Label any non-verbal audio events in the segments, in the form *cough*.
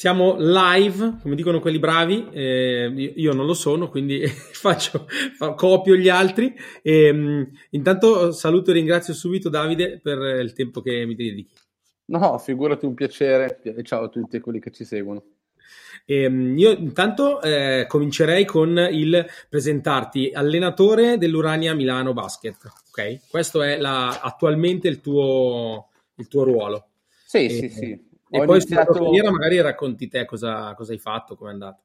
Siamo live, come dicono quelli bravi, eh, io non lo sono, quindi *laughs* faccio, fa, copio gli altri. E, um, intanto saluto e ringrazio subito Davide per il tempo che mi dedichi. No, figurati un piacere e ciao a tutti quelli che ci seguono. E, um, io intanto eh, comincerei con il presentarti allenatore dell'Urania Milano Basket. Ok, questo è la, attualmente il tuo, il tuo ruolo. Sì, e, sì, sì e poi iniziato... sulla carriera magari racconti te cosa, cosa hai fatto, come è andato.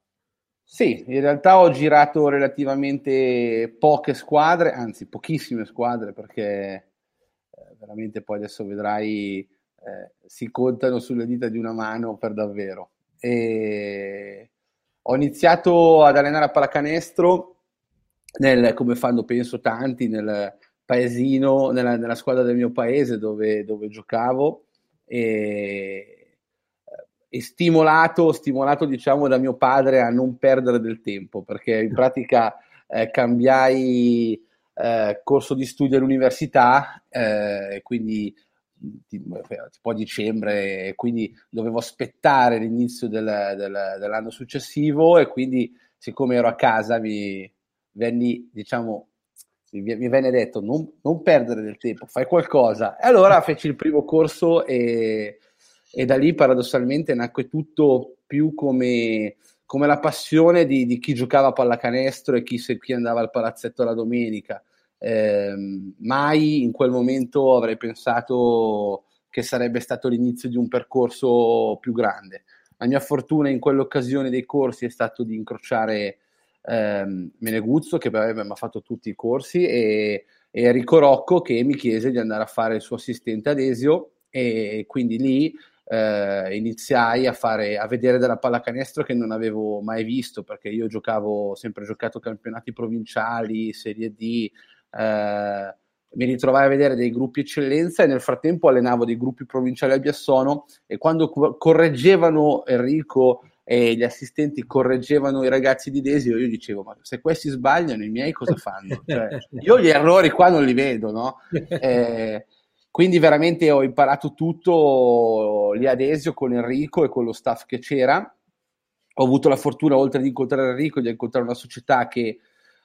Sì, in realtà ho girato relativamente poche squadre, anzi pochissime squadre, perché eh, veramente poi adesso vedrai eh, si contano sulle dita di una mano per davvero. E ho iniziato ad allenare a pallacanestro, nel, come fanno penso tanti, nel paesino, nella, nella squadra del mio paese dove, dove giocavo. E, e stimolato, stimolato diciamo da mio padre a non perdere del tempo perché in *laughs* pratica eh, cambiai eh, corso di studio all'università eh, quindi tipo a dicembre quindi dovevo aspettare l'inizio del, del, dell'anno successivo e quindi siccome ero a casa mi venni diciamo mi, mi venne detto non, non perdere del tempo fai qualcosa e allora feci il primo corso e e da lì paradossalmente nacque tutto più come, come la passione di, di, chi giocava a pallacanestro e chi, chi andava al palazzetto la domenica. Eh, mai in quel momento avrei pensato che sarebbe stato l'inizio di un percorso più grande. La mia fortuna in quell'occasione dei corsi è stato di incrociare ehm, Meneguzzo, che mi ha fatto tutti i corsi, e, e Enrico Rocco, che mi chiese di andare a fare il suo assistente ad Esio, e quindi lì eh, iniziai a, fare, a vedere della pallacanestro che non avevo mai visto perché io giocavo, sempre giocato campionati provinciali, Serie D, eh, mi ritrovai a vedere dei gruppi eccellenza e nel frattempo allenavo dei gruppi provinciali al Biassono e quando correggevano Enrico e gli assistenti correggevano i ragazzi di Desio, io dicevo, ma se questi sbagliano i miei cosa fanno? *laughs* Cioè, io gli errori qua non li vedo, no? Eh, *laughs* quindi veramente ho imparato tutto lì ad Esio con Enrico e con lo staff che c'era. Ho avuto la fortuna, oltre ad incontrare Enrico, di incontrare una società che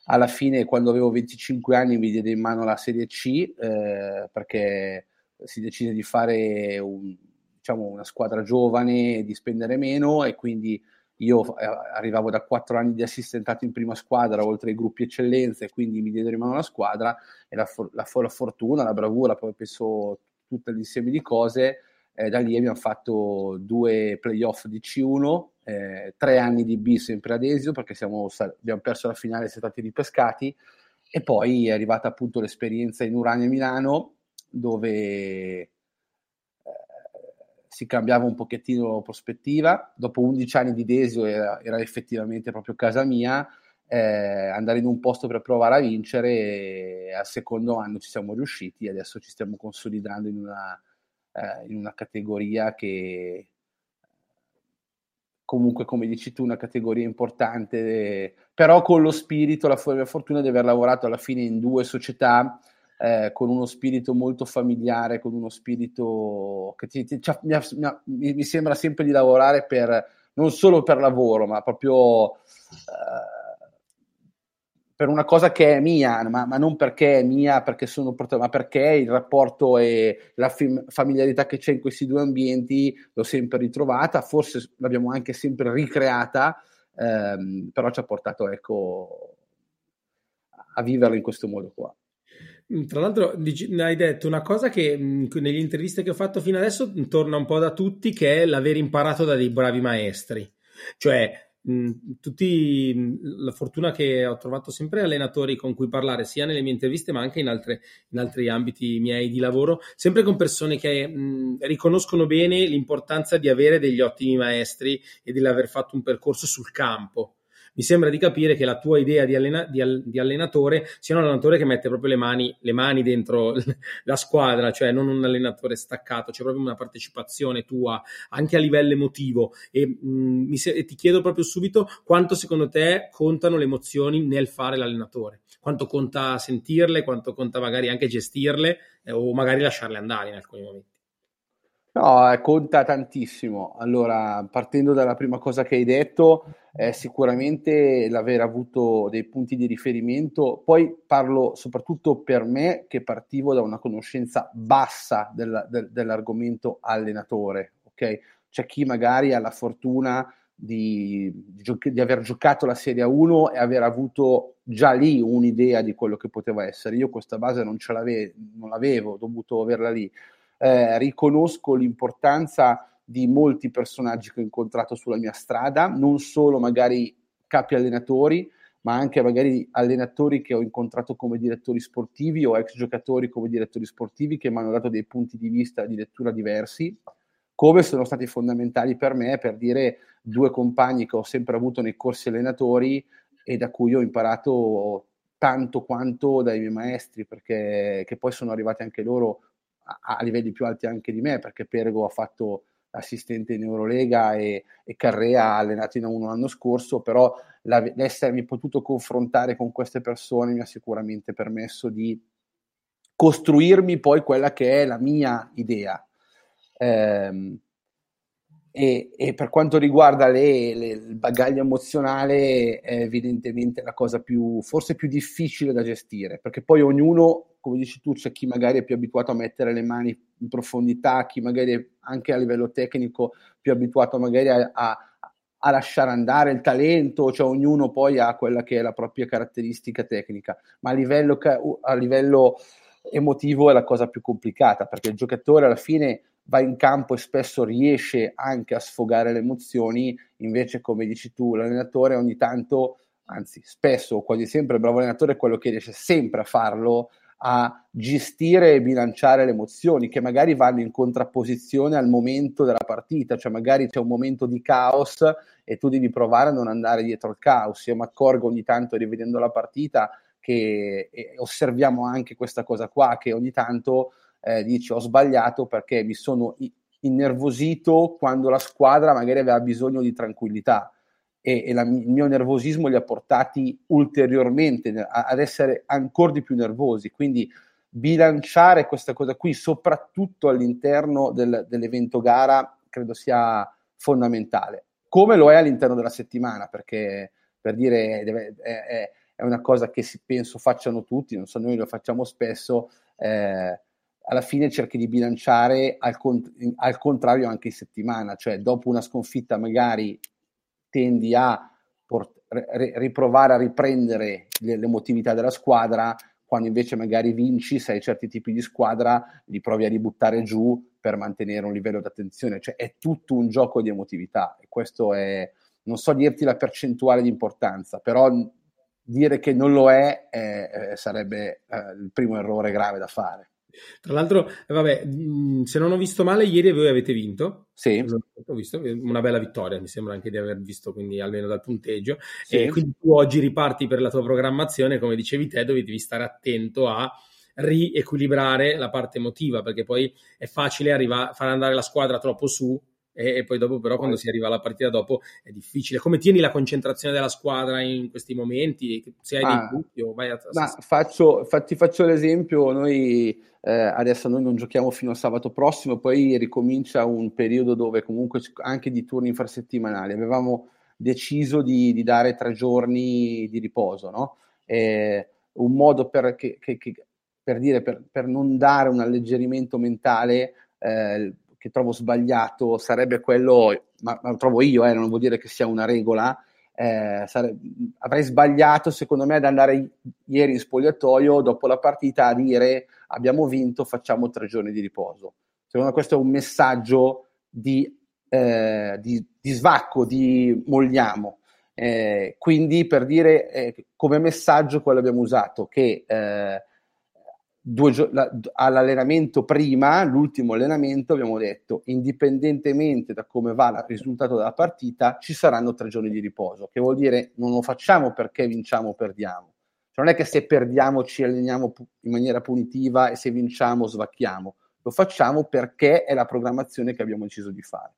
alla fine, quando avevo 25 anni, mi diede in mano la Serie C eh, perché si decise di fare un, diciamo, una squadra giovane, di spendere meno e quindi io eh, arrivavo da quattro anni di assistentato in prima squadra, oltre ai gruppi eccellenze, quindi mi diedero in mano la squadra e la, la, la fortuna, la bravura, poi penso tutto l'insieme di cose. Eh, da lì abbiamo fatto due playoff di C1, eh, tre anni di B sempre ad Esio perché siamo, abbiamo perso la finale, siamo stati ripescati e poi è arrivata appunto l'esperienza in Urania Milano dove si cambiava un pochettino prospettiva. Dopo 11 anni di Desio era, era effettivamente proprio casa mia. Eh, andare in un posto per provare a vincere e al secondo anno ci siamo riusciti adesso ci stiamo consolidando in una, eh, in una categoria che comunque come dici tu una categoria importante però con lo spirito la fortuna di aver lavorato alla fine in due società eh, con uno spirito molto familiare, con uno spirito che ti, ti, mi, mi, mi, sembra sempre di lavorare per, non solo per lavoro, ma proprio eh, per una cosa che è mia, ma, ma, non perché è mia, perché sono ma perché il rapporto e la fam- familiarità che c'è in questi due ambienti l'ho sempre ritrovata, forse l'abbiamo anche sempre ricreata, ehm, però ci ha portato ecco, a viverla in questo modo qua. Mm, tra l'altro hai detto una cosa che mm, negli interviste che ho fatto fino adesso torna un po' da tutti, che è l'aver imparato da dei bravi maestri. Cioè, mm, tutti, la fortuna che ho trovato sempre allenatori con cui parlare, sia nelle mie interviste ma anche in, altre, in altri ambiti miei di lavoro, sempre con persone che mh, riconoscono bene l'importanza di avere degli ottimi maestri e di aver fatto un percorso sul campo mi sembra di capire che la tua idea di, allena- di, all- di allenatore sia un allenatore che mette proprio le mani, le mani dentro *laughs* la squadra, cioè non un allenatore staccato, c'è proprio una partecipazione tua anche a livello emotivo. E, mh, mm, se- e ti chiedo proprio subito quanto secondo te contano le emozioni nel fare l'allenatore, quanto conta sentirle, quanto conta magari anche gestirle eh, o magari lasciarle andare in alcuni momenti. No, eh, conta tantissimo. Allora, partendo dalla prima cosa che hai detto, eh, sicuramente l'aver avuto dei punti di riferimento, poi parlo soprattutto per me che partivo da una conoscenza bassa del, del, dell'argomento allenatore, ok? C'è chi magari ha la fortuna di, di, aver giocato la Serie 1 e aver avuto già lì un'idea di quello che poteva essere. Io questa base non ce l'avevo, non l'avevo, dovuto averla lì eh, riconosco l'importanza di molti personaggi che ho incontrato sulla mia strada, non solo magari capi allenatori, ma anche magari allenatori che ho incontrato come direttori sportivi o ex giocatori come direttori sportivi che mi hanno dato dei punti di vista di lettura diversi, come sono stati fondamentali per me per dire due compagni che ho sempre avuto nei corsi allenatori e da cui ho imparato tanto quanto dai miei maestri, perché poi sono arrivati anche loro a, a, livelli più alti anche di me, perché Pergo ha fatto assistente in Eurolega e, e Carrea ha allenato in uno l'anno scorso, però la, l'essermi potuto confrontare con queste persone mi ha sicuramente permesso di costruirmi poi quella che è la mia idea. Eh, e, e, per quanto riguarda le, le, il bagaglio emozionale, è evidentemente la cosa più, forse più difficile da gestire, perché poi ognuno, come dici tu, c'è chi magari è più abituato a mettere le mani in profondità, chi magari anche a livello tecnico più abituato magari a, a, a lasciare andare il talento, cioè ognuno poi ha quella che è la propria caratteristica tecnica, ma a livello, a livello emotivo è la cosa più complicata, perché il giocatore alla fine va in campo e spesso riesce anche a sfogare le emozioni, invece come dici tu, l'allenatore ogni tanto, anzi spesso o quasi sempre il bravo allenatore è quello che riesce sempre a farlo, a gestire e bilanciare le emozioni che magari vanno in contrapposizione al momento della partita, cioè magari c'è un momento di caos e tu devi provare a non andare dietro al caos. Io mi accorgo ogni tanto rivedendo la partita che osserviamo anche questa cosa qua, che ogni tanto eh, dici ho sbagliato perché mi sono innervosito quando la squadra magari aveva bisogno di tranquillità e, e la, il mio nervosismo li ha portati ulteriormente a, ad essere ancora di più nervosi. Quindi bilanciare questa cosa qui, soprattutto all'interno del, dell'evento gara, credo sia fondamentale. Come lo è all'interno della settimana, perché per dire deve, è, è, una cosa che si, penso facciano tutti, non so, noi lo facciamo spesso. Eh, alla fine cerchi di bilanciare al, cont- al, contrario anche in settimana, cioè dopo una sconfitta magari tendi a port- r- riprovare a riprendere le- l'emotività della squadra, quando invece magari vinci, sei certi tipi di squadra, li provi a ributtare giù per mantenere un livello di attenzione, cioè è tutto un gioco di emotività e questo è, non so dirti la percentuale di importanza, però dire che non lo è, eh, sarebbe eh, il primo errore grave da fare. Tra l'altro, eh, vabbè, se non ho visto male, ieri voi avete vinto. Sì. Ho visto una bella vittoria, mi sembra anche di aver visto, quindi almeno dal punteggio. Sì. E quindi tu oggi riparti per la tua programmazione, come dicevi te, dove devi stare attento a riequilibrare la parte emotiva, perché poi è facile arriva, far andare la squadra troppo su e, e, poi dopo però quando si arriva alla partita dopo è difficile. Come tieni la concentrazione della squadra in questi momenti? Se hai ah, dei dubbi o vai a... Ma faccio, fa, ti faccio l'esempio, noi eh, adesso noi non giochiamo fino a sabato prossimo, poi ricomincia un periodo dove comunque anche di turni infrasettimanali. Avevamo deciso di, di dare tre giorni di riposo, no? Eh, un modo per, che, che, che, per dire, per, per, non dare un alleggerimento mentale eh, che trovo sbagliato sarebbe quello, ma, ma lo trovo io, eh, non vuol dire che sia una regola, eh, sare- avrei sbagliato secondo me ad andare ieri in spogliatoio dopo la partita a dire abbiamo vinto, facciamo tre giorni di riposo. Secondo me questo è un messaggio di, eh, di, di svacco, di molliamo. Eh, quindi per dire eh, come messaggio quello abbiamo usato che due, la, all'allenamento prima, l'ultimo allenamento, abbiamo detto, indipendentemente da come va il risultato della partita, ci saranno tre giorni di riposo, che vuol dire non lo facciamo perché vinciamo o perdiamo. Cioè, non è che se perdiamo ci alleniamo in maniera punitiva e se vinciamo svacchiamo, lo facciamo perché è la programmazione che abbiamo deciso di fare.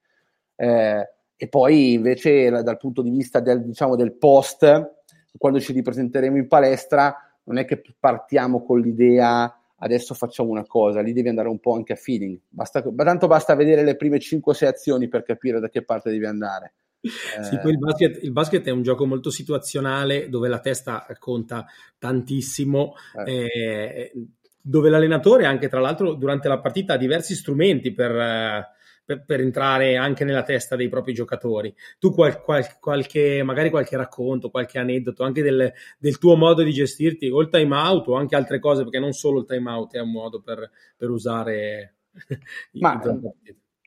Eh, e poi invece dal punto di vista del, diciamo, del post, quando ci ripresenteremo in palestra, non è che partiamo con l'idea adesso facciamo una cosa, lì devi andare un po' anche a feeling, basta, tanto basta vedere le prime 5-6 azioni per capire da che parte devi andare. Sì, poi il basket, il basket, è un gioco molto situazionale dove la testa conta tantissimo, eh. Eh, dove l'allenatore anche tra l'altro durante la partita ha diversi strumenti per, per, per entrare anche nella testa dei propri giocatori. Tu qual, qual, qualche, magari qualche racconto, qualche aneddoto anche del, del, tuo modo di gestirti o il time out o anche altre cose, perché non solo il time out è un modo per, per usare... *laughs* Ma,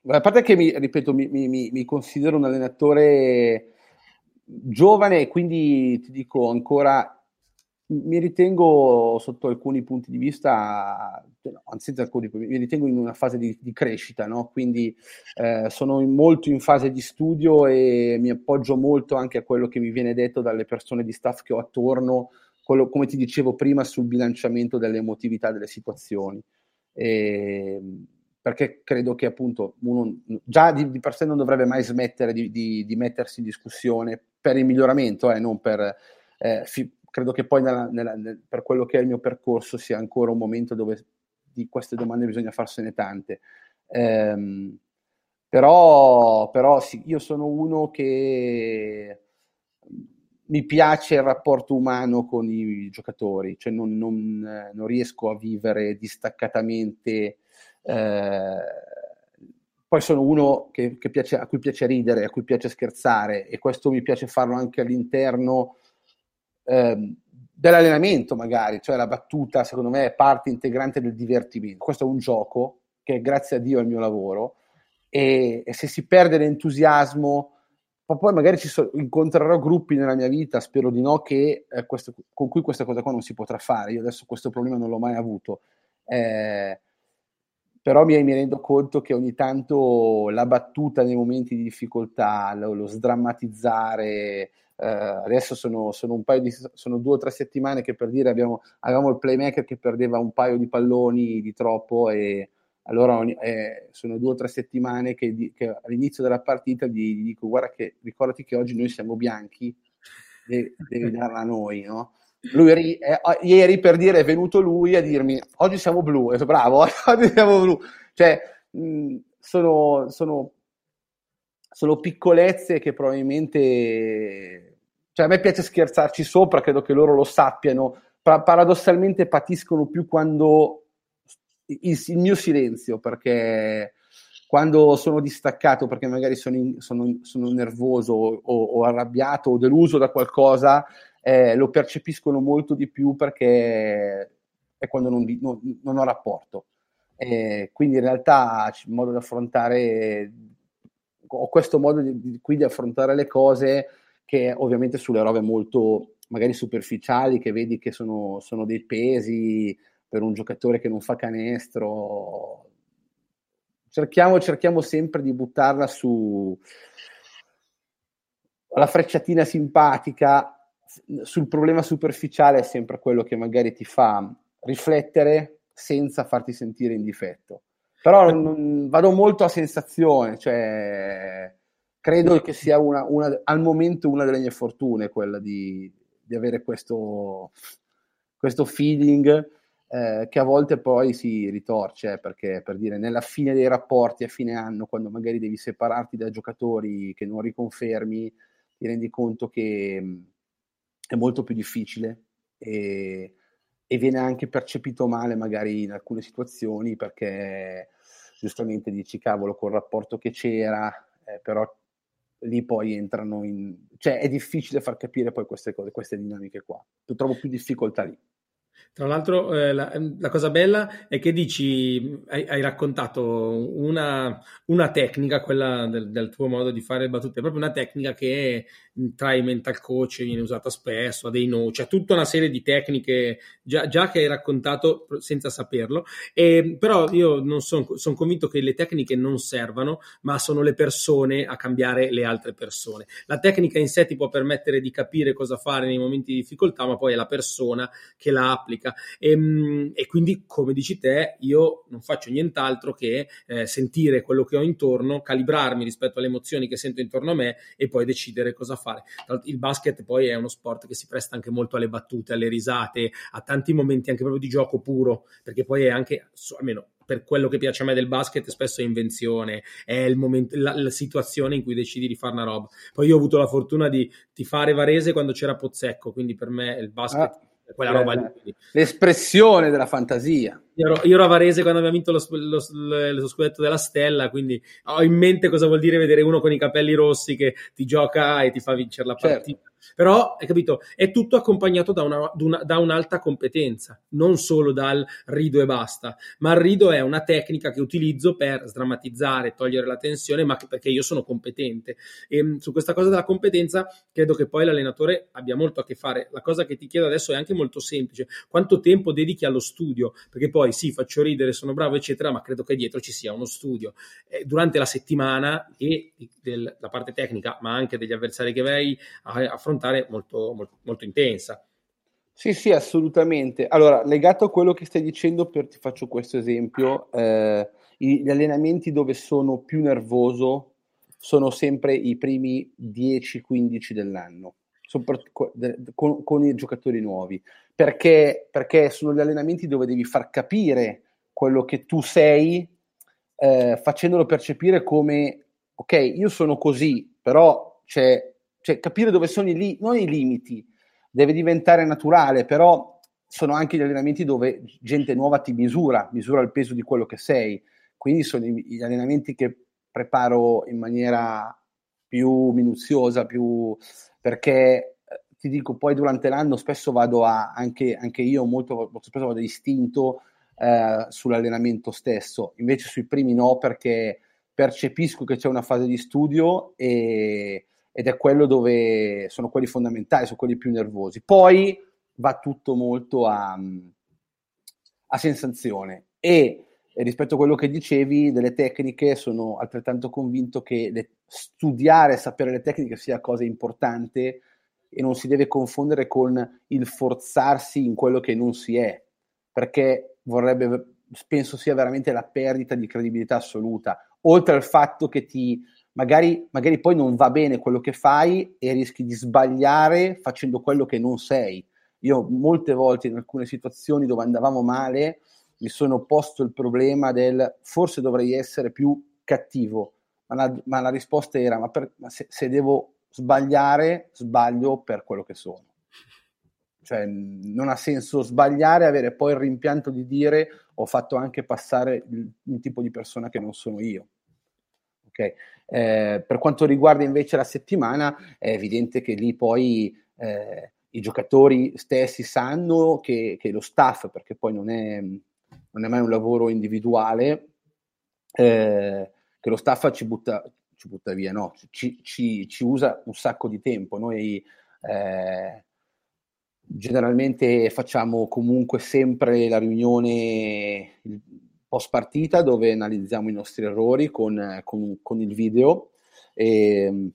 a parte che, mi, ripeto, mi, mi, mi considero un allenatore giovane e quindi ti dico ancora mi ritengo sotto alcuni punti di vista, no, anzi alcuni, mi ritengo in una fase di, di crescita, no? quindi eh, sono in, molto in fase di studio e mi appoggio molto anche a quello che mi viene detto dalle persone di staff che ho attorno, quello, come ti dicevo prima, sul bilanciamento delle emotività delle situazioni. E, perché credo che appunto uno già di, di, per sé non dovrebbe mai smettere di, di, di mettersi in discussione per il miglioramento, eh, non per... Eh, fi, credo che poi nella, nella, nel, per quello che è il mio percorso sia ancora un momento dove di queste domande bisogna farsene tante. Ehm, però, però sì, io sono uno che mi piace il rapporto umano con i giocatori, cioè non, non, non riesco a vivere distaccatamente. Eh, poi sono uno che, che piace, a cui piace ridere, a cui piace scherzare e questo mi piace farlo anche all'interno Ehm, dell'allenamento magari, cioè la battuta secondo me è parte integrante del divertimento. Questo è un gioco che grazie a Dio è il mio lavoro e, e se si perde l'entusiasmo, poi magari ci so, incontrerò gruppi nella mia vita, spero di no, che, eh, questo, con cui questa cosa qua non si potrà fare. Io adesso questo problema non l'ho mai avuto. Eh, però mi, mi, rendo conto che ogni tanto la battuta nei momenti di difficoltà, lo, lo sdrammatizzare, eh, adesso sono, sono, di sono due o tre settimane che per dire abbiamo, avevamo il playmaker che perdeva un paio di palloni di troppo e allora eh, sono due o tre settimane che, di, che all'inizio della partita gli, gli, dico guarda che ricordati che oggi noi siamo bianchi devi, devi darla a noi no? lui eri, eh, ieri per dire è venuto lui a dirmi oggi siamo blu e bravo *laughs* oggi siamo blu cioè mh, sono, sono sono piccolezze che probabilmente... Cioè a me piace scherzarci sopra, credo che loro lo sappiano, pa- paradossalmente patiscono più quando il, il, mio silenzio, perché quando sono distaccato, perché magari sono, in, sono, sono nervoso o, o, arrabbiato o deluso da qualcosa, eh, lo percepiscono molto di più perché è quando non, non, non ho rapporto. Eh, quindi in realtà il modo di affrontare ho questo modo di, di, qui di affrontare le cose che ovviamente sulle robe molto magari superficiali, che vedi che sono, sono dei pesi per un giocatore che non fa canestro. Cerchiamo, cerchiamo sempre di buttarla su la frecciatina simpatica sul problema superficiale è sempre quello che magari ti fa riflettere senza farti sentire in difetto. Però non, vado molto a sensazione, cioè credo che sia una, una, al momento una delle mie fortune quella di, di avere questo, questo feeling eh, che a volte poi si ritorce, perché per dire nella fine dei rapporti a fine anno, quando magari devi separarti da giocatori che non riconfermi, ti rendi conto che mh, è molto più difficile e, e viene anche percepito male magari in alcune situazioni perché giustamente dici cavolo col rapporto che c'era, eh, però lì poi entrano in... cioè è difficile far capire poi queste cose, queste dinamiche qua, trovo più difficoltà lì. Tra l'altro, eh, la, la, cosa bella è che dici, hai, hai raccontato una, una, tecnica, quella del, del, tuo modo di fare battute, è proprio una tecnica che tra i mental coach viene usata spesso, a dei no, c'è tutta una serie di tecniche già, già che hai raccontato senza saperlo, e, però io sono son convinto che le tecniche non servano, ma sono le persone a cambiare le altre persone. La tecnica in sé ti può permettere di capire cosa fare nei momenti di difficoltà, ma poi è la persona che la applica. E, ehm, e, quindi, come dici te, io non faccio nient'altro che eh, sentire quello che ho intorno, calibrarmi rispetto alle emozioni che sento intorno a me e poi decidere cosa fare. Il basket poi è uno sport che si presta anche molto alle battute, alle risate, a tanti momenti anche proprio di gioco puro, perché poi è anche, almeno per quello che piace a me del basket, spesso è invenzione, è il momento, la, la, situazione in cui decidi di fare una roba. Poi io ho avuto la fortuna di, di fare Varese quando c'era Pozzecco, quindi per me il basket ah, quella roba lì. L'espressione della fantasia. Io ero, io ero, a Varese quando abbiamo vinto lo, lo, lo, lo, scudetto della Stella, quindi ho in mente cosa vuol dire vedere uno con i capelli rossi che ti gioca e ti fa vincere la certo. partita. Certo. Però, hai capito, è tutto accompagnato da, una, da, un'alta competenza, non solo dal rido e basta, ma il rido è una tecnica che utilizzo per sdrammatizzare, togliere la tensione, ma perché io sono competente. E mm, su questa cosa della competenza credo che poi l'allenatore abbia molto a che fare. La cosa che ti chiedo adesso è anche molto semplice. Quanto tempo dedichi allo studio? Perché poi sì, faccio ridere, sono bravo, eccetera, ma credo che dietro ci sia uno studio. Eh, durante la settimana e della parte tecnica, ma anche degli avversari che vai a affrontare molto, molto, molto intensa. Sì, sì, assolutamente. Allora, legato a quello che stai dicendo, per, ti faccio questo esempio, eh, gli allenamenti dove sono più nervoso sono sempre i primi 10-15 dell'anno, con, con, i giocatori nuovi, perché, perché sono gli allenamenti dove devi far capire quello che tu sei, eh, facendolo percepire come, ok, io sono così, però c'è cioè capire dove sono i, li- non i limiti, deve diventare naturale, però sono anche gli allenamenti dove gente nuova ti misura, misura il peso di quello che sei, quindi sono gli allenamenti che preparo in maniera più minuziosa, più perché ti dico poi durante l'anno spesso vado a anche, anche io molto, molto spesso vado istinto eh, sull'allenamento stesso, invece sui primi no perché percepisco che c'è una fase di studio e ed è quello dove sono quelli fondamentali, sono quelli più nervosi. Poi va tutto molto a, a sensazione e rispetto a quello che dicevi delle tecniche sono altrettanto convinto che le, studiare, sapere le tecniche sia cosa importante e non si deve confondere con il forzarsi in quello che non si è, perché vorrebbe, penso sia veramente la perdita di credibilità assoluta, oltre al fatto che ti magari, magari poi non va bene quello che fai e rischi di sbagliare facendo quello che non sei. Io molte volte in alcune situazioni dove andavamo male mi sono posto il problema del forse dovrei essere più cattivo, ma la, ma la risposta era ma, per, ma se, se, devo sbagliare, sbaglio per quello che sono. Cioè non ha senso sbagliare, avere poi il rimpianto di dire ho fatto anche passare un tipo di persona che non sono io. Okay? Eh, per quanto riguarda invece la settimana, è evidente che lì poi eh, i giocatori stessi sanno che, che, lo staff, perché poi non è, non è mai un lavoro individuale, eh, che lo staff ci butta, ci butta via, no, ci, ci, ci, usa un sacco di tempo. Noi eh, generalmente facciamo comunque sempre la riunione post partita dove analizziamo i nostri errori con, con, con il video e,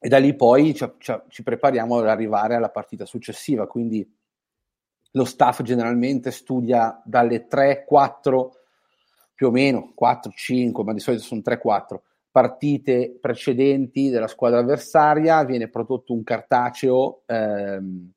e, da lì poi ci, ci, prepariamo ad arrivare alla partita successiva. Quindi lo staff generalmente studia dalle 3-4 più o meno 4-5, ma di solito sono 3-4 partite precedenti della squadra avversaria, viene prodotto un cartaceo ehm,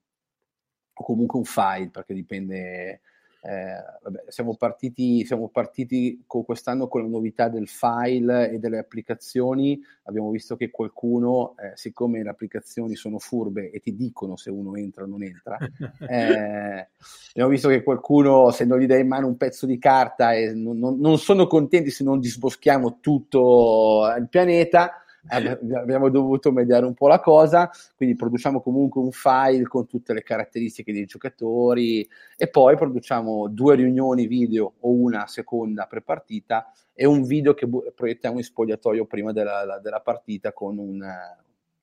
o comunque un file, perché dipende eh, vabbè, siamo, partiti, siamo partiti con quest'anno con la novità del file e delle applicazioni. Abbiamo visto che qualcuno, eh, siccome le applicazioni sono furbe e ti dicono se uno entra o non entra, *laughs* eh, abbiamo visto che qualcuno, se non gli dai in mano un pezzo di carta, e non, non, non sono contenti se non disboschiamo tutto il pianeta abbiamo dovuto mediare un po' la cosa, quindi produciamo comunque un file con tutte le caratteristiche dei giocatori e poi produciamo due riunioni video o una seconda pre-partita e un video che proiettiamo in spogliatoio prima della, della partita con un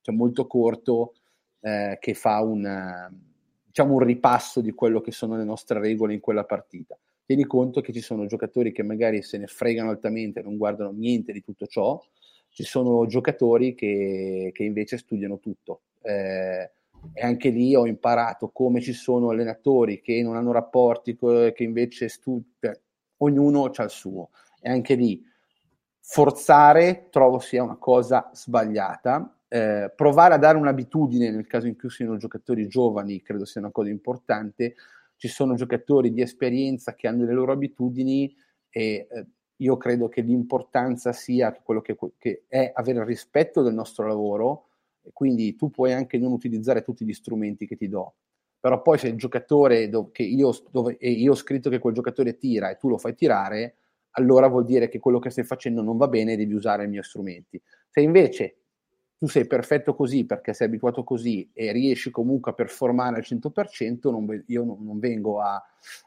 cioè molto corto eh, che fa un, diciamo un ripasso di quello che sono le nostre regole in quella partita. Tieni conto che ci sono giocatori che magari se ne fregano altamente, non guardano niente di tutto ciò, ci sono giocatori che, che invece studiano tutto. Eh, e anche lì ho imparato come ci sono allenatori che non hanno rapporti, che invece studiano, ognuno ha il suo. E anche lì forzare trovo sia una cosa sbagliata. Eh, provare a dare un'abitudine nel caso in cui siano giocatori giovani credo sia una cosa importante. Ci sono giocatori di esperienza che hanno le loro abitudini e eh, io credo che l'importanza sia quello che, che è avere rispetto del nostro lavoro quindi tu puoi anche non utilizzare tutti gli strumenti che ti do, però poi se il giocatore che io, dove, e io ho scritto che quel giocatore tira e tu lo fai tirare, allora vuol dire che quello che stai facendo non va bene e devi usare i miei strumenti. Se invece tu sei perfetto così perché sei abituato così e riesci comunque a performare al 100%, non, io non, non vengo a,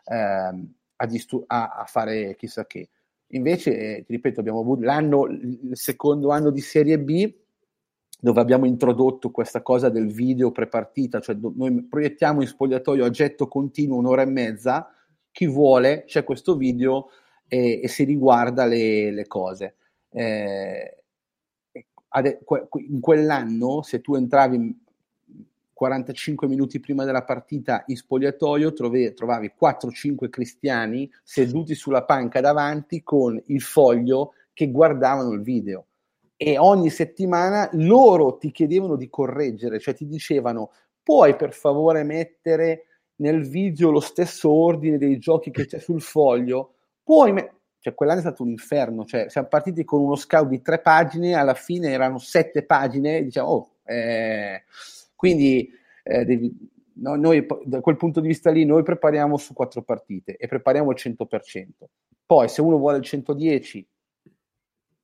ehm, a, distu- a, a, fare chissà che. Invece, eh, ti ripeto, abbiamo avuto l'anno, il secondo anno di Serie B, dove abbiamo introdotto questa cosa del video prepartita, cioè do- noi proiettiamo in spogliatoio a getto continuo un'ora e mezza, chi vuole c'è questo video e, e si riguarda le, le cose. Eh, in quell'anno, se tu entravi 45 minuti prima della partita in spogliatoio, trovi, trovavi 4-5 cristiani seduti sulla panca davanti con il foglio che guardavano il video. E ogni settimana loro ti chiedevano di correggere, cioè ti dicevano puoi per favore mettere nel video lo stesso ordine dei giochi che c'è sul foglio, puoi me- cioè quell'anno è stato un inferno, cioè siamo partiti con uno scout di tre pagine, alla fine erano sette pagine, diciamo, oh, eh, quindi eh, devi, no, noi da quel punto di vista lì noi prepariamo su quattro partite e prepariamo il 100%. Poi se uno vuole il 110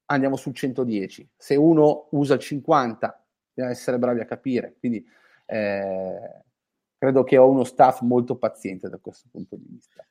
andiamo sul 110. Se uno usa il 50, bisogna essere bravi a capire. Quindi eh, credo che ho uno staff molto paziente da questo punto di vista.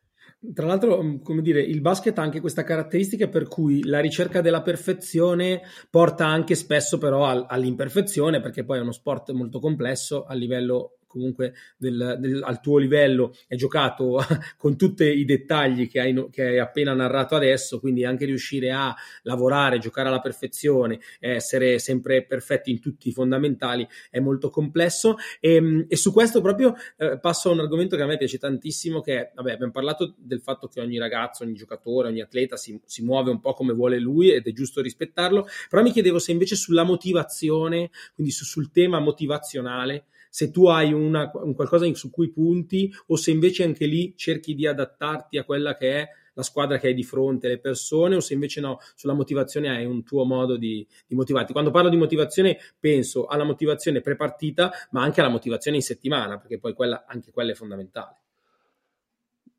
Tra l'altro, mm, come dire, il basket ha anche questa caratteristica per cui la ricerca della perfezione porta anche spesso però all'imperfezione, perché poi è uno sport molto complesso a livello comunque del, del, al tuo livello è giocato *laughs* con tutti i dettagli che hai, che hai, appena narrato adesso, quindi anche riuscire a lavorare, giocare alla perfezione, essere sempre perfetti in tutti i fondamentali è molto complesso. E, ehm, e su questo proprio eh, passo a un argomento che a me piace tantissimo che vabbè, abbiamo parlato del fatto che ogni ragazzo, ogni giocatore, ogni atleta si, si muove un po' come vuole lui ed è giusto rispettarlo, però mi chiedevo se invece sulla motivazione, quindi su, sul tema motivazionale, se tu hai una, un qualcosa su cui punti o se invece anche lì cerchi di adattarti a quella che è la squadra che hai di fronte, le persone, o se invece no, sulla motivazione hai un tuo modo di, di motivarti. Quando parlo di motivazione penso alla motivazione prepartita, ma anche alla motivazione in settimana, perché poi quella, anche quella è fondamentale.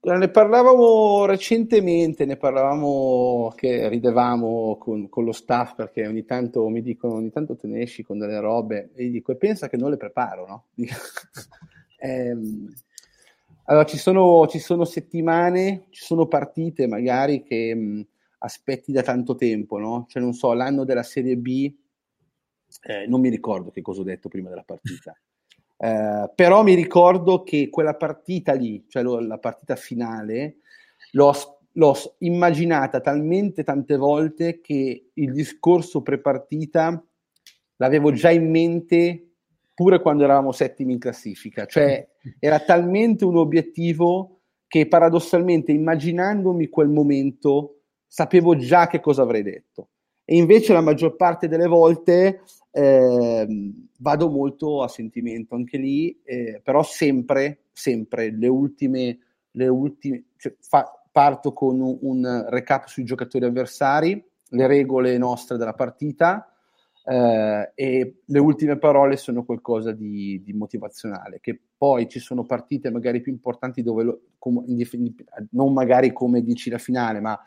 Ne parlavamo recentemente, ne parlavamo che ridevamo con, con, lo staff perché ogni tanto mi dicono ogni tanto te ne esci con delle robe e gli dico e pensa che non le preparo, no? *laughs* ehm, allora ci sono, ci sono, settimane, ci sono partite magari che mh, aspetti da tanto tempo, no? Cioè non so, l'anno della Serie B, eh, non mi ricordo che cosa ho detto prima della partita. Eh, però mi ricordo che quella partita lì, cioè lo, la partita finale, l'ho, l'ho, immaginata talmente tante volte che il discorso prepartita l'avevo già in mente pure quando eravamo settimi in classifica. Cioè *laughs* era talmente un obiettivo che paradossalmente immaginandomi quel momento sapevo già che cosa avrei detto. E invece la maggior parte delle volte eh, vado molto a sentimento anche lì, eh, però sempre, sempre le ultime, le ultime cioè, fa, parto con un, un, recap sui giocatori avversari, le regole nostre della partita eh, e le ultime parole sono qualcosa di, di, motivazionale, che poi ci sono partite magari più importanti dove, lo, com, non magari come dici la finale, ma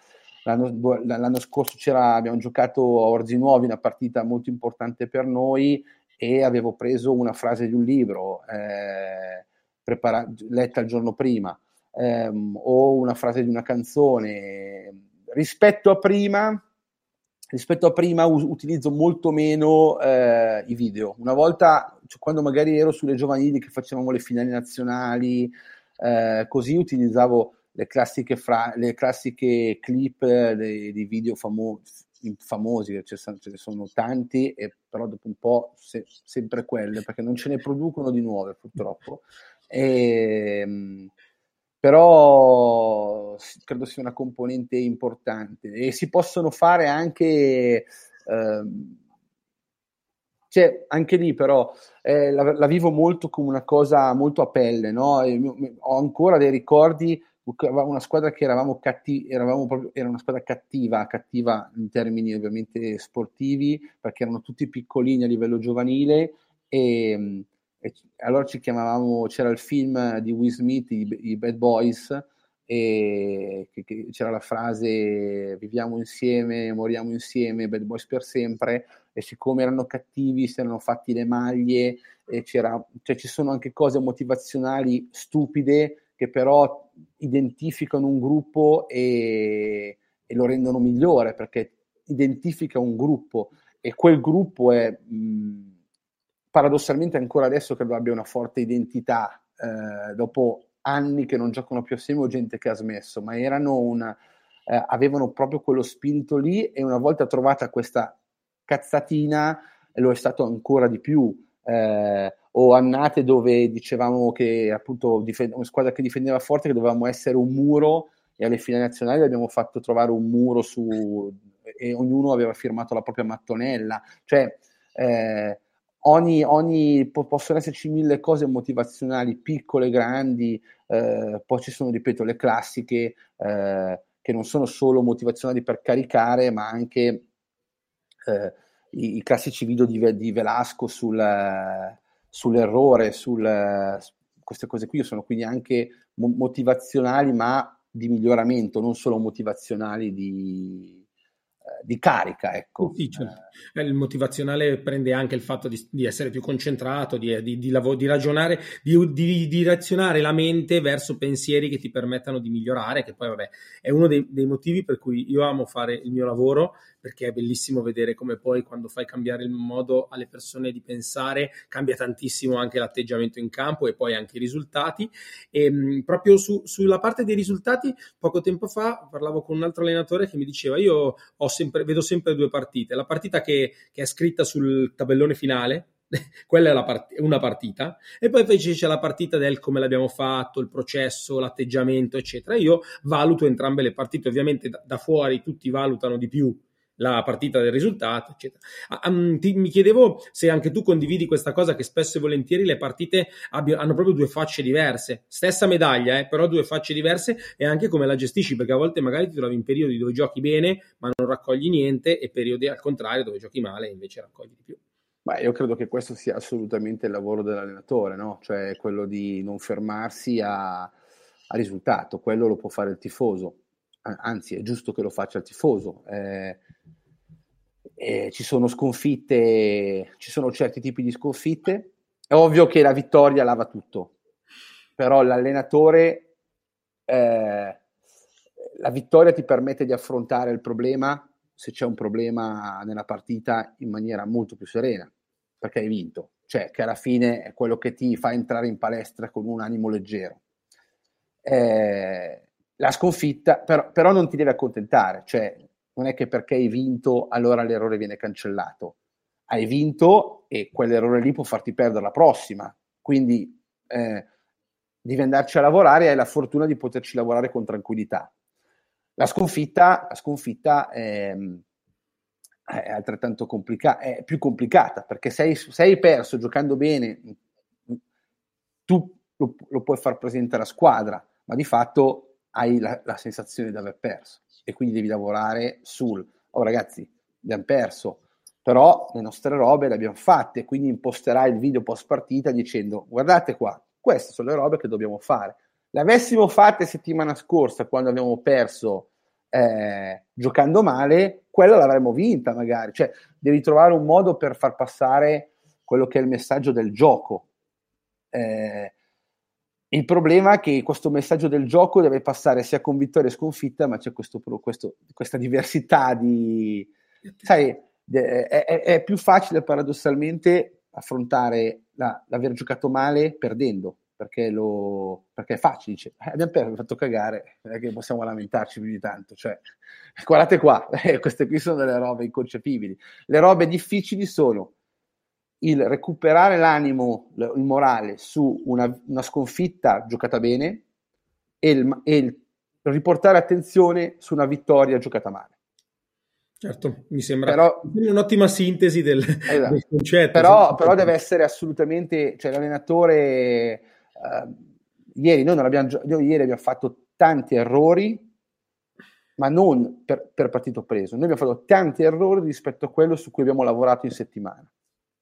L'anno, l'anno scorso abbiamo giocato a Orzi Nuovi, una partita molto importante per noi e avevo preso una frase di un libro eh, prepara- letta il giorno prima ehm, o una frase di una canzone. Rispetto a prima, rispetto a prima us- utilizzo molto meno eh, i video. Una volta, cioè, quando magari ero sulle giovanili che facevamo le finali nazionali, eh, così utilizzavo le classiche, fra- le classiche clip dei video famosi famosi, ce, ce ne sono tanti, e però dopo un po' se, sempre quelle, perché non ce ne producono di nuove purtroppo. E, ehm, però credo sia una componente importante e si possono fare anche... Ehm, cioè, anche lì però eh, la, la, vivo molto come una cosa molto a pelle, no? Ho ancora dei ricordi una squadra che eravamo cattivi, eravamo proprio, era una squadra cattiva, cattiva in termini ovviamente sportivi, perché erano tutti piccolini a livello giovanile e, e allora ci chiamavamo, c'era il film di Will Smith, i, i Bad Boys, e che, che c'era la frase viviamo insieme, moriamo insieme, Bad Boys per sempre, e siccome erano cattivi si erano fatti le maglie, e c'era, cioè ci sono anche cose motivazionali stupide che però identificano un gruppo e, e lo rendono migliore perché identifica un gruppo e quel gruppo è mh, paradossalmente ancora adesso credo abbia una forte identità eh, dopo anni che non giocano più assieme o gente che ha smesso, ma erano una, eh, avevano proprio quello spirito lì e una volta trovata questa cazzatina lo è stato ancora di più. Eh, o annate dove dicevamo che appunto difend- una squadra che difendeva forte, che dovevamo essere un muro e alle finali nazionali abbiamo fatto trovare un muro su e ognuno aveva firmato la propria mattonella. Cioè, eh, ogni, ogni, possono esserci mille cose motivazionali, piccole, grandi, eh, poi ci sono, ripeto, le classiche eh, che non sono solo motivazionali per caricare, ma anche eh, i, i, classici video di, di Velasco sul sull'errore, sul, queste cose qui sono quindi anche motivazionali ma di miglioramento, non solo motivazionali di, eh, di carica. Ecco. Sì, certo. Eh, il motivazionale prende anche il fatto di, di essere più concentrato, di, di, di ragionare, di, direzionare la mente verso pensieri che ti permettano di migliorare, che poi vabbè è uno dei, dei motivi per cui io amo fare il mio lavoro, perché è bellissimo vedere come poi quando fai cambiare il modo alle persone di pensare, cambia tantissimo anche l'atteggiamento in campo e poi anche i risultati. E mh, proprio su, sulla parte dei risultati, poco tempo fa parlavo con un altro allenatore che mi diceva io sempre, vedo sempre due partite. La partita che, che è scritta sul tabellone finale, *laughs* quella è part- una partita, e poi invece c'è la partita del come l'abbiamo fatto, il processo, l'atteggiamento, eccetera. Io valuto entrambe le partite, ovviamente da, da fuori tutti valutano di più la partita del risultato, eccetera. Um, ti, mi chiedevo se anche tu condividi questa cosa che spesso e volentieri le partite abbia, hanno proprio due facce diverse, stessa medaglia, eh, però due facce diverse e anche come la gestisci, perché a volte magari ti trovi in periodi dove giochi bene ma non raccogli niente e periodi al contrario dove giochi male e invece raccogli di più. Beh, io credo che questo sia assolutamente il lavoro dell'allenatore, no? cioè quello di non fermarsi a, a risultato, quello lo può fare il tifoso, anzi è giusto che lo faccia il tifoso. Eh, eh, ci sono sconfitte, ci sono certi tipi di sconfitte. È ovvio che la vittoria lava tutto, però l'allenatore, eh, la vittoria ti permette di affrontare il problema, se c'è un problema nella partita, in maniera molto più serena, perché hai vinto. Cioè, che alla fine è quello che ti fa entrare in palestra con un animo leggero. Eh, la sconfitta, però, però non ti deve accontentare, cioè non è che perché hai vinto allora l'errore viene cancellato. Hai vinto e quell'errore lì può farti perdere la prossima. Quindi eh, devi andarci a lavorare e hai la fortuna di poterci lavorare con tranquillità. La sconfitta, la sconfitta è, è altrettanto complicata, è più complicata perché se hai, se hai perso giocando bene, tu lo, lo, puoi far presente alla squadra, ma di fatto hai la, la sensazione di aver perso e quindi devi lavorare sul, oh ragazzi, abbiamo perso, però le nostre robe le abbiamo fatte, quindi imposterai il video post partita dicendo guardate qua, queste sono le robe che dobbiamo fare. Le avessimo fatte settimana scorsa quando abbiamo perso eh, giocando male, quella l'avremmo vinta magari, cioè devi trovare un modo per far passare quello che è il messaggio del gioco. Eh, il problema è che questo messaggio del gioco deve passare sia con vittoria che sconfitta, ma c'è questo, questo, questa diversità di... Sai, è, è, è, più facile paradossalmente affrontare la, l'aver giocato male perdendo, perché, lo, perché è facile, dice, eh, abbiamo fatto cagare, non è che possiamo lamentarci più di tanto, cioè, *laughs* guardate qua, *laughs* eh, queste qui sono delle robe inconcepibili. Le robe difficili sono il recuperare l'animo, il morale su una, una sconfitta giocata bene e il, e il riportare attenzione su una vittoria giocata male. Certo, mi sembra però, un'ottima sintesi del, esatto. del concetto. Però, però, deve essere assolutamente, cioè l'allenatore, uh, ieri noi non abbiamo, noi ieri abbiamo fatto tanti errori, ma non per, per partito preso, noi abbiamo fatto tanti errori rispetto a quello su cui abbiamo lavorato in settimana,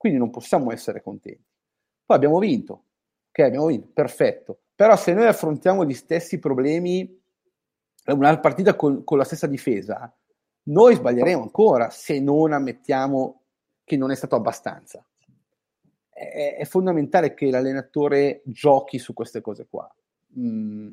quindi non possiamo essere contenti. Poi abbiamo vinto, ok, abbiamo vinto, perfetto, però se noi affrontiamo gli stessi problemi, una partita con, con la stessa difesa, noi sbaglieremo ancora se non ammettiamo che non è stato abbastanza. È, è fondamentale che l'allenatore giochi su queste cose qua. Mm.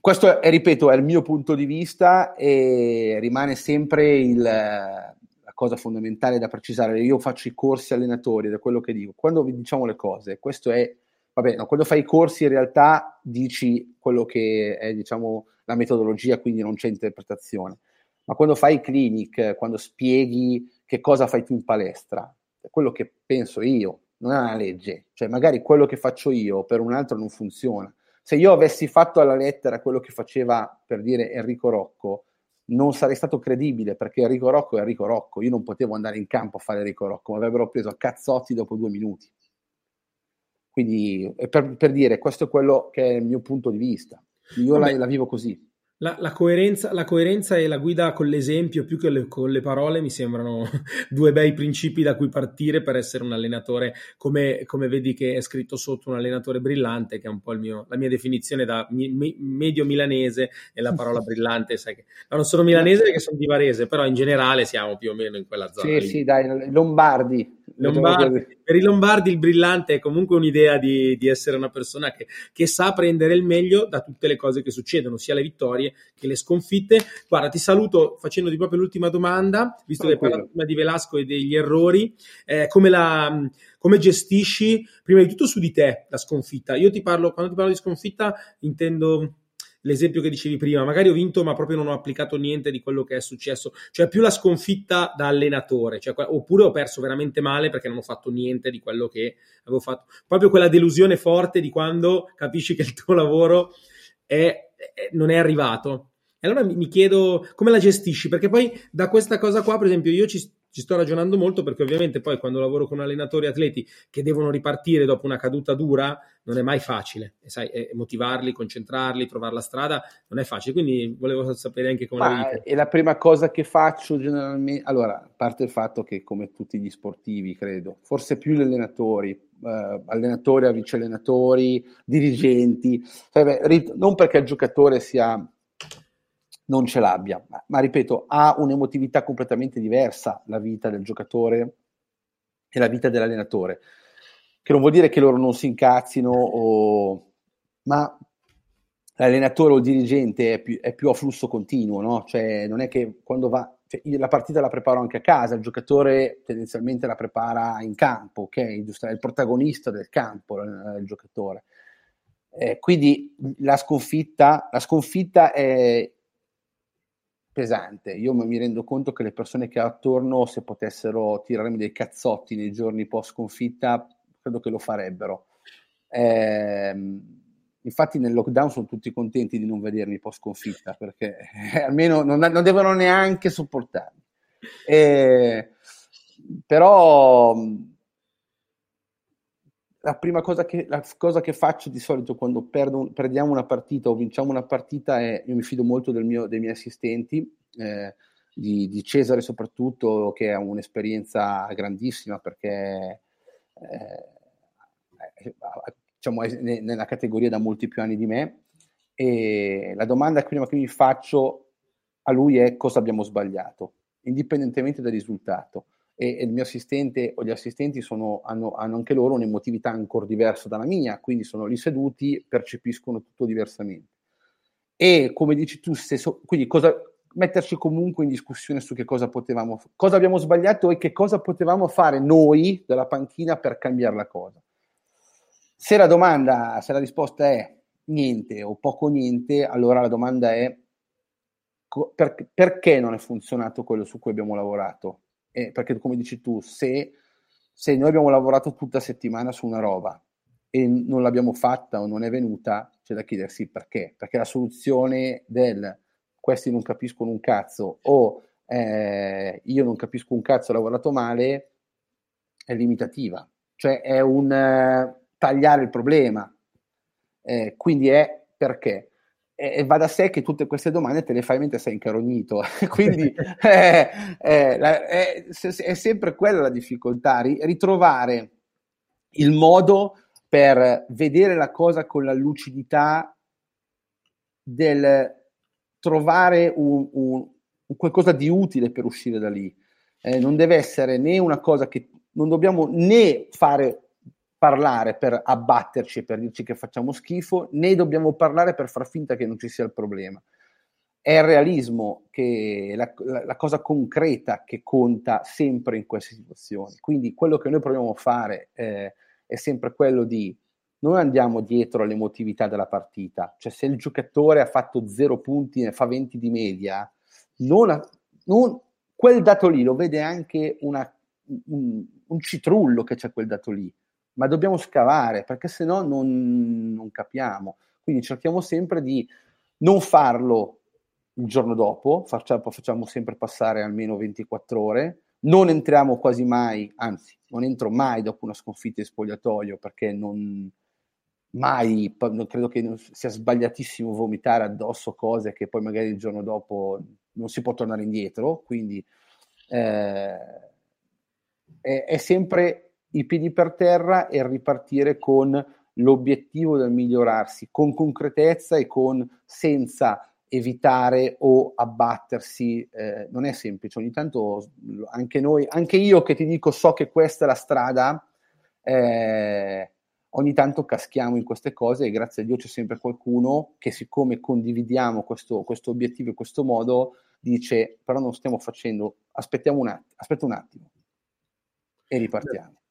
Questo, è, ripeto, è il mio punto di vista e rimane sempre il, cosa fondamentale da precisare. Io faccio i corsi allenatori, da quello che dico. Quando vi diciamo le cose, questo è, vabbè, no, quando fai i corsi in realtà dici quello che è, diciamo, la metodologia, quindi non c'è interpretazione ma quando fai clinic, quando spieghi che cosa fai tu in palestra, è quello che penso io, non è una legge, cioè magari quello che faccio io per un altro non funziona. Se io avessi fatto alla lettera quello che faceva per dire Enrico Rocco, non sarei stato credibile perché Enrico Rocco è Enrico Rocco, io non potevo andare in campo a fare Enrico Rocco, mi avrebbero preso a cazzotti dopo due minuti. Quindi per, per dire, questo è quello che è il mio punto di vista. Io la, la vivo così. La, la, coerenza, la, coerenza, e la guida con l'esempio più che le, con le parole mi sembrano *laughs* due bei principi da cui partire per essere un allenatore come, come, vedi che è scritto sotto un allenatore brillante che è un po' mio, la mia definizione da mi, mi, medio milanese e la parola *laughs* brillante sai che no, non sono milanese perché sono di Varese però in generale siamo più o meno in quella zona sì lì. sì dai Lombardi Lombardi, per i Lombardi il brillante è comunque un'idea di, di essere una persona che, che, sa prendere il meglio da tutte le cose che succedono, sia le vittorie che le sconfitte. Guarda, ti saluto facendoti proprio l'ultima domanda, visto che hai parlato prima di Velasco e degli errori. Eh, come, la, come gestisci, prima di tutto, su di te la sconfitta? Io ti parlo, quando ti parlo di sconfitta, intendo l'esempio che dicevi prima, magari ho vinto ma proprio non ho applicato niente di quello che è successo, cioè più la sconfitta da allenatore, cioè, oppure ho perso veramente male perché non ho fatto niente di quello che avevo fatto, proprio quella delusione forte di quando capisci che il tuo lavoro è, è, non è arrivato. E allora mi, mi chiedo come la gestisci, perché poi da questa cosa qua, per esempio, io ci, ci sto ragionando molto perché ovviamente poi quando lavoro con allenatori atleti che devono ripartire dopo una caduta dura non è mai facile, e sai, e motivarli, concentrarli, trovare la strada non è facile, quindi volevo sapere anche come Ma, la È la prima cosa che faccio generalmente, allora, a parte il fatto che come tutti gli sportivi, credo, forse più gli allenatori, eh, allenatori, vice allenatori, dirigenti, cioè, non perché il giocatore sia non ce l'abbia. Ma, ma, ripeto, ha un'emotività completamente diversa la vita del giocatore e la vita dell'allenatore, che non vuol dire che loro non si incazzino, o... ma l'allenatore o il dirigente è più, è più a flusso continuo, no? Cioè non è che quando va... Cioè, la partita la preparo anche a casa, il giocatore tendenzialmente la prepara in campo, ok? È il protagonista del campo, il, il giocatore. Eh, quindi la sconfitta, la sconfitta è pesante. Io mi rendo conto che le persone che ho attorno, se potessero tirarmi dei cazzotti nei giorni post sconfitta, credo che lo farebbero. Eh, infatti nel lockdown sono tutti contenti di non vedermi post sconfitta perché eh, *laughs* almeno non, non, devono neanche sopportarmi. Eh, però la prima cosa che, cosa che, faccio di solito quando perdo, perdiamo una partita o vinciamo una partita è, io mi fido molto mio, dei miei assistenti, eh, di, di, Cesare soprattutto, che ha un'esperienza grandissima perché eh, diciamo, è nella categoria da molti più anni di me. E la domanda prima che mi faccio a lui è cosa abbiamo sbagliato, indipendentemente dal risultato e, e il mio assistente o gli assistenti sono, hanno, hanno, anche loro un'emotività ancora diversa dalla mia, quindi sono lì seduti, percepiscono tutto diversamente. E come dici tu, stesso, quindi cosa, metterci comunque in discussione su che cosa potevamo, cosa abbiamo sbagliato e che cosa potevamo fare noi dalla panchina per cambiare la cosa. Se la domanda, se la risposta è niente o poco niente, allora la domanda è per, perché non è funzionato quello su cui abbiamo lavorato? Eh, perché come dici tu, se, se noi abbiamo lavorato tutta settimana su una roba e non l'abbiamo fatta o non è venuta, c'è da chiedersi perché. Perché la soluzione del questi non capiscono un cazzo o eh, io non capisco un cazzo, ho lavorato male, è limitativa. Cioè è un eh, tagliare il problema. Eh, quindi è perché? E va da sé che tutte queste domande te le fai mentre sei incarognito, *laughs* quindi è, è, è, è, sempre quella la difficoltà, ritrovare il modo per vedere la cosa con la lucidità del trovare un, un, un qualcosa di utile per uscire da lì. Eh, non deve essere né una cosa che non dobbiamo né fare parlare per abbatterci e per dirci che facciamo schifo, né dobbiamo parlare per far finta che non ci sia il problema. È il realismo, che la, la, la cosa concreta che conta sempre in queste situazioni. Quindi quello che noi proviamo a fare eh, è sempre quello di non andiamo dietro all'emotività della partita, cioè se il giocatore ha fatto zero punti e fa 20 di media, non, non, quel dato lì lo vede anche una, un, un, citrullo che c'è quel dato lì ma dobbiamo scavare perché se no non, non capiamo. Quindi cerchiamo sempre di non farlo il giorno dopo, facciamo, facciamo, sempre passare almeno 24 ore, non entriamo quasi mai, anzi non entro mai dopo una sconfitta in spogliatoio perché non mai, credo che sia sbagliatissimo vomitare addosso cose che poi magari il giorno dopo non si può tornare indietro, quindi eh, è, è sempre i piedi per terra e ripartire con l'obiettivo del migliorarsi, con concretezza e con senza evitare o abbattersi. Eh, non è semplice, ogni tanto anche noi, anche io che ti dico so che questa è la strada, eh, ogni tanto caschiamo in queste cose e grazie a Dio c'è sempre qualcuno che siccome condividiamo questo, questo obiettivo in questo modo dice però non stiamo facendo, aspettiamo un attimo, aspetta un attimo e ripartiamo.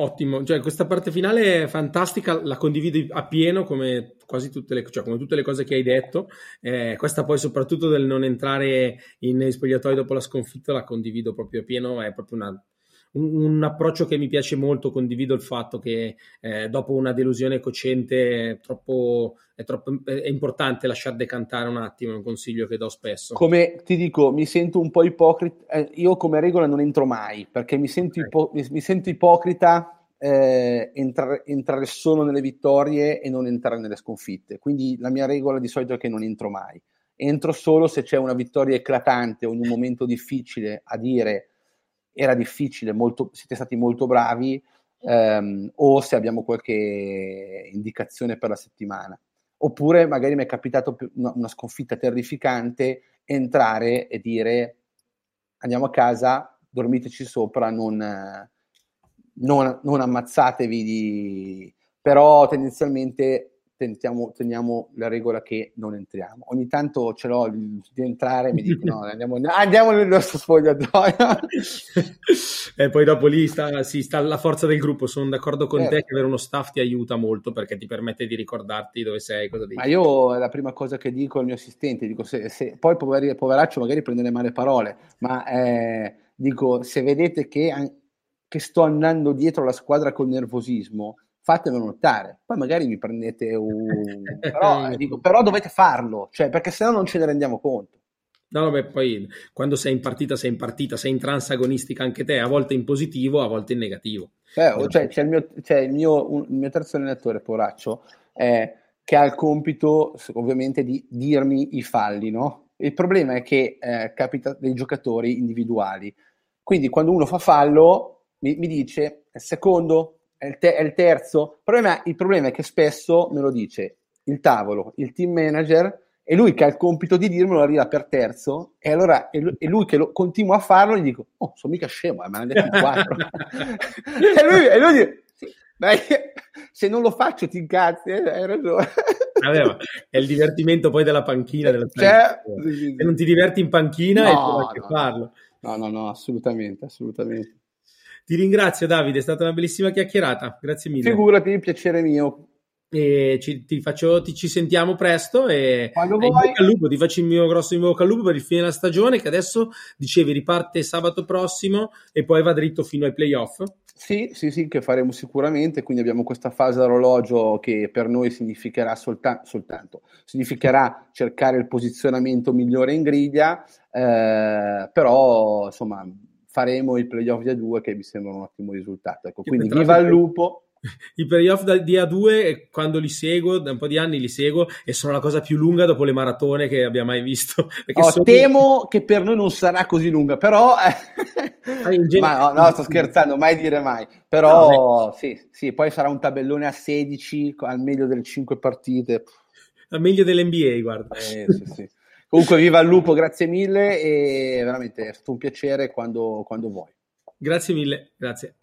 Ottimo, cioè questa parte finale è fantastica, la condivido appieno come quasi tutte le, cioè, come tutte le cose che hai detto. Eh, questa poi soprattutto del non entrare in spogliatoi dopo la sconfitta la condivido proprio appieno, è proprio una, un, un, approccio che mi piace molto, condivido il fatto che eh, dopo una delusione cocente è, troppo, è, troppo, è importante lasciar decantare un attimo, è un consiglio che do spesso. Come ti dico, mi sento un po' ipocrita, eh, io come regola non entro mai, perché mi sento, ipo- mi, mi sento ipocrita eh, entrare, entrare, solo nelle vittorie e non entrare nelle sconfitte. Quindi la mia regola di solito è che non entro mai. Entro solo se c'è una vittoria eclatante o in un momento difficile a dire era difficile, molto, siete stati molto bravi, ehm, o se abbiamo qualche indicazione per la settimana. Oppure magari mi è capitato una, sconfitta terrificante, entrare e dire andiamo a casa, dormiteci sopra, non, non, non ammazzatevi di... però tendenzialmente tentiamo, teniamo la regola che non entriamo. Ogni tanto ce l'ho di entrare e mi dicono no, *laughs* andiamo, andiamo nel nostro spogliatoio. *laughs* e poi dopo lì sta, sì, sta la forza del gruppo. Sono d'accordo con eh. te che avere uno staff ti aiuta molto perché ti permette di ricordarti dove sei, cosa dici. Ma io è la prima cosa che dico al mio assistente, dico se, se, poi poveri, poveraccio magari prende le male parole, ma eh, dico se vedete che, che sto andando dietro la squadra con nervosismo, fatemelo notare. Poi magari mi prendete un... *laughs* però, dico, però dovete farlo, cioè, perché sennò non ce ne rendiamo conto. No, beh, poi quando sei in partita, sei in partita, sei in transagonistica anche te, a volte in positivo, a volte in negativo. Eh, cioè, c'è, il mio, c'è il, mio, un, il mio terzo allenatore, Poraccio, eh, che ha il compito, ovviamente, di dirmi i falli, no? Il problema è che eh, capita dei giocatori individuali. Quindi quando uno fa fallo, mi, mi dice, secondo, è il, te- è il terzo. Il problema, il problema, è che spesso me lo dice il tavolo, il team manager, e lui che ha il compito di dirmelo arriva per terzo, e allora è lui, è lui che lo, continua a farlo, gli dico, oh, sono mica scemo, eh, me ne hanno detto quattro. *laughs* e lui, e lui dice, sì, dai, se non lo faccio ti incazzi, eh, hai ragione. *laughs* Vabbè, è il divertimento poi della panchina. Della cioè, se non ti diverti in panchina no, è no, farlo. No, no, no, assolutamente, assolutamente. Ti ringrazio Davide, è stata una bellissima chiacchierata, grazie mille. Figurati, piacere mio. E ci, ti faccio, ti, ci sentiamo presto e Quando vuoi. lupo, ti faccio il mio grosso in bocca al lupo per il fine della stagione che adesso dicevi riparte sabato prossimo e poi va dritto fino ai playoff. Sì, sì, sì, che faremo sicuramente, quindi abbiamo questa fase d'orologio che per noi significherà solta- soltanto, significherà cercare il posizionamento migliore in griglia, eh, però insomma faremo il playoff di A2 che mi sembra un ottimo risultato. Ecco, quindi viva il lupo! I playoff di A2, quando li seguo, da un po' di anni li seguo e sono la cosa più lunga dopo le maratone che abbia mai visto. *laughs* Oh, sono... Temo che per noi non sarà così lunga, però... Gen- Ma no, no, sto scherzando, mai dire mai. Però no, sì, sì, poi sarà un tabellone a 16 al meglio delle 5 partite. Al meglio dell'NBA, guarda. Eh, sì, sì. Comunque, viva il lupo, grazie mille e veramente è stato un piacere quando, quando vuoi. Grazie mille, grazie.